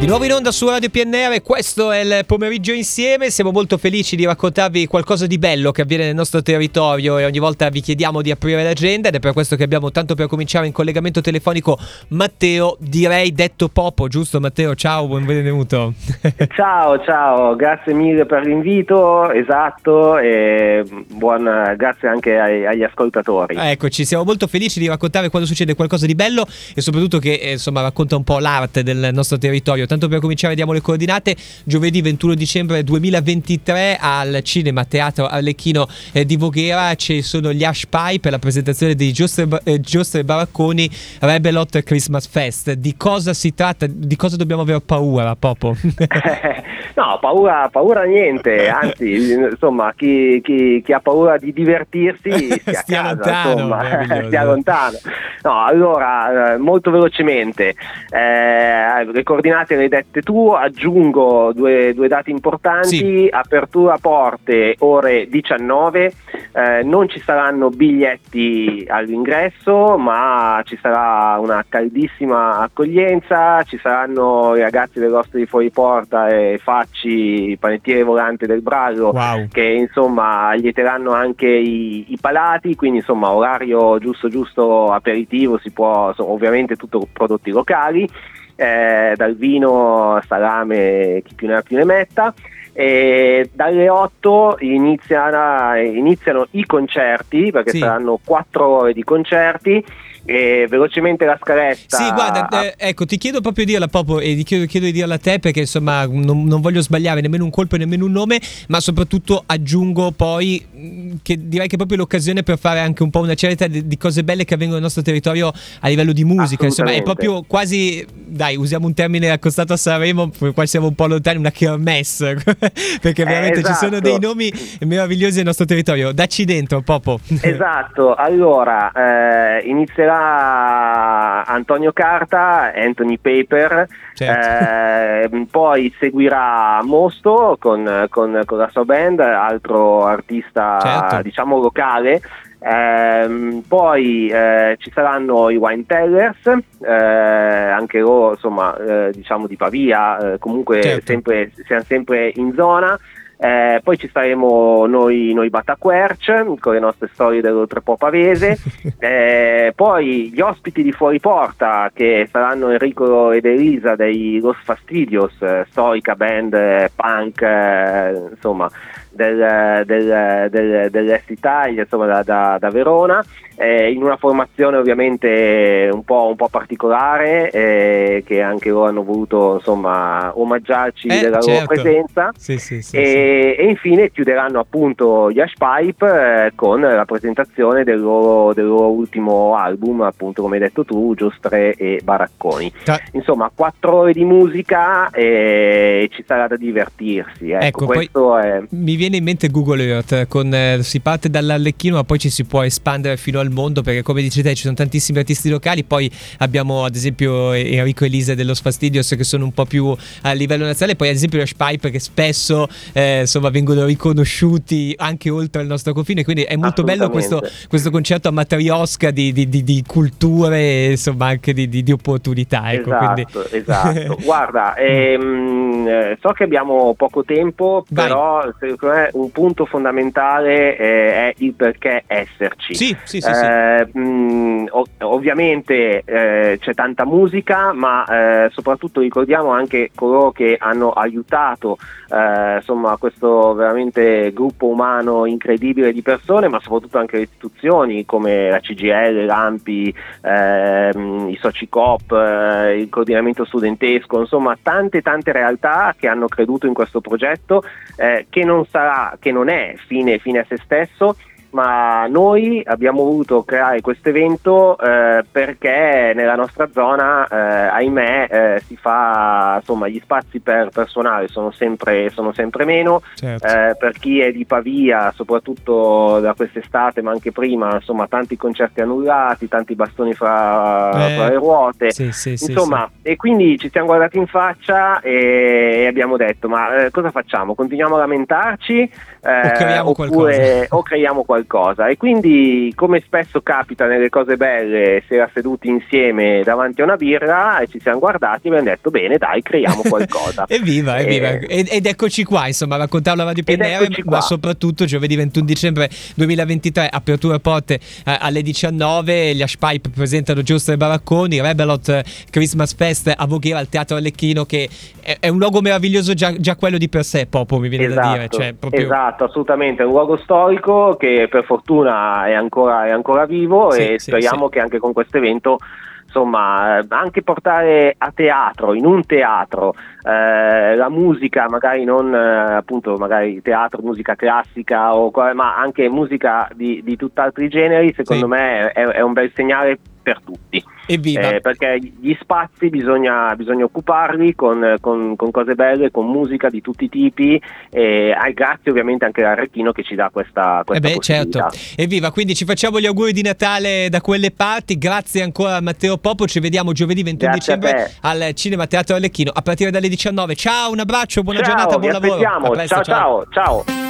Di nuovo in onda su Radio PNR, questo è il pomeriggio insieme, siamo molto felici di raccontarvi qualcosa di bello che avviene nel nostro territorio e ogni volta vi chiediamo di aprire l'agenda ed è per questo che abbiamo tanto per cominciare in collegamento telefonico Matteo, direi detto Popo, giusto Matteo? Ciao, benvenuto. ciao, ciao, grazie mille per l'invito, esatto, e buon, grazie anche ai, agli ascoltatori. Eccoci, siamo molto felici di raccontare quando succede qualcosa di bello e soprattutto che eh, insomma racconta un po' l'arte del nostro territorio Tanto per cominciare diamo le coordinate. Giovedì 21 dicembre 2023 al Cinema Teatro Arlecchino eh, di Voghera ci sono gli Ash Pie per la presentazione di Giostre, eh, Giostre Baracconi Rebelot Christmas Fest. Di cosa si tratta? Di cosa dobbiamo avere paura, Popo? no, paura, paura niente, anzi, insomma, chi, chi, chi, ha paura di divertirsi stia, stia casa, lontano, insomma, stia lontano. No, allora, eh, molto velocemente, eh, le coordinate le hai dette tu, aggiungo due, due dati importanti, sì. apertura porte ore 19, eh, non ci saranno biglietti all'ingresso, ma ci sarà una caldissima accoglienza, ci saranno i ragazzi del nostro di fuori porta e facci, panettiere volante del Brago, wow. che insomma allieteranno anche i, i, palati, quindi insomma orario giusto giusto aperitivo, si può, ovviamente tutto prodotti locali eh, dal vino, salame, chi più ne ha più ne metta. E dalle 8 iniziano, iniziano i concerti, perché sì. saranno 4 ore di concerti e velocemente la scaletta. Sì, guarda, eh, ecco, ti chiedo proprio di dirla proprio e ti chiedo, chiedo, di dirla a te perché insomma non, non, voglio sbagliare nemmeno un colpo e nemmeno un nome, ma soprattutto aggiungo poi mm, che direi che è proprio l'occasione per fare anche un po' una certa di, di cose belle che avvengono nel nostro territorio a livello di musica, insomma, è proprio quasi dai, usiamo un termine accostato a Sanremo, qua siamo un po' lontani, una kermesse, perché veramente eh, esatto. ci sono esatto. dei nomi meravigliosi nel nostro territorio. Dacci dentro, Popo. Esatto, allora eh, inizierà Antonio Carta, Anthony Paper, certo. eh, poi seguirà Mosto con, con, con, la sua band, altro artista certo. diciamo locale. Eh, poi eh, ci saranno i wine tellers, eh, anche loro insomma eh, diciamo di Pavia, eh, comunque certo. sempre, siamo sempre in zona. Eh, poi ci staremo noi, noi Bataquerc con le nostre storie dell'oltrepo pavese. eh, poi gli ospiti di fuori porta che saranno Enrico ed Elisa dei Los Fastidios, eh, storica band punk, insomma del, del, del, dell'Est Italia, insomma da, da, da Verona, eh, in una formazione ovviamente un po', un po particolare eh, che anche loro hanno voluto insomma omaggiarci eh, della certo. loro presenza. Sì, sì, sì, e, e, infine chiuderanno appunto gli Ash Pipe eh, con la presentazione del loro, del loro, ultimo album appunto come hai detto tu Giostre e Baracconi. Insomma quattro ore di musica e ci sarà da divertirsi ecco, ecco è... mi viene in mente Google Earth con, eh, si parte dall'Allecchino ma poi ci si può espandere fino al mondo perché come dici te ci sono tantissimi artisti locali, poi abbiamo ad esempio Enrico Elisa dello Sfastidios che sono un po' più a livello nazionale, poi ad esempio Rush Pipe che spesso eh, insomma vengono riconosciuti anche oltre il nostro confine, quindi è molto bello questo, questo, concetto a matriosca di, di, di, di culture e insomma anche di, opportunità. Ecco, esatto, esatto. Guarda, ehm, eh, so che abbiamo poco tempo, Vai. però secondo me un punto fondamentale eh, è il perché esserci. Sì, sì, sì. Eh, mh, ov- ovviamente eh, c'è tanta musica, ma eh, soprattutto ricordiamo anche coloro che hanno aiutato eh, insomma, questo veramente gruppo umano incredibile di persone, ma soprattutto anche le istituzioni come la CGL, l'AMPI, ehm, i Socicop, eh, il coordinamento studentesco, insomma tante tante realtà che hanno creduto in questo progetto che non sarà, che non è fine, fine a se stesso ma noi abbiamo voluto creare questo evento eh, perché nella nostra zona, eh, ahimè, eh, si fa insomma gli spazi per personale sono sempre, sono sempre meno. Certo. Eh, per chi è di Pavia, soprattutto da quest'estate, ma anche prima, insomma, tanti concerti annullati, tanti bastoni fra, eh, fra le ruote. Sì, sì, insomma, sì, e quindi ci siamo guardati in faccia e, e abbiamo detto: ma eh, cosa facciamo? Continuiamo a lamentarci? o creiamo oppure, qualcosa. O creiamo qualcosa qualcosa. E quindi come spesso capita nelle cose belle si era seduti insieme davanti a una birra e ci siamo guardati e abbiamo detto bene dai creiamo qualcosa. Evviva evviva ed, ed eccoci qua insomma raccontarlo la Radio PNR ma soprattutto giovedì 21 dicembre 2023 apertura porte eh, alle 19 gli Ashpipe presentano Giusto e Baracconi Rebelot Christmas Fest a Voghera al Teatro Arlecchino che è, è un luogo meraviglioso già, già, quello di per sé Popo mi viene esatto, da dire cioè, proprio... esatto assolutamente è un luogo storico che per fortuna è ancora, è ancora vivo sì, e sì, speriamo sì. che anche con questo evento insomma anche portare a teatro in un teatro eh, la musica magari non eh, appunto magari teatro musica classica o, ma anche musica di, di tutt'altri generi secondo me è, è un bel segnale per tutti. Eh, perché gli spazi bisogna, bisogna occuparli con, con, con, cose belle, con musica di tutti i tipi e eh, grazie ovviamente anche all'Arrecchino che ci dà questa, questa eh beh, certo. Evviva, quindi ci facciamo gli auguri di Natale da quelle parti, grazie ancora a Matteo Popo, ci vediamo giovedì 21 grazie dicembre al Cinema Teatro Arlecchino a partire dalle 19. Ciao, un abbraccio, buona ciao, giornata, buon lavoro. Presto, ciao, ciao, ciao.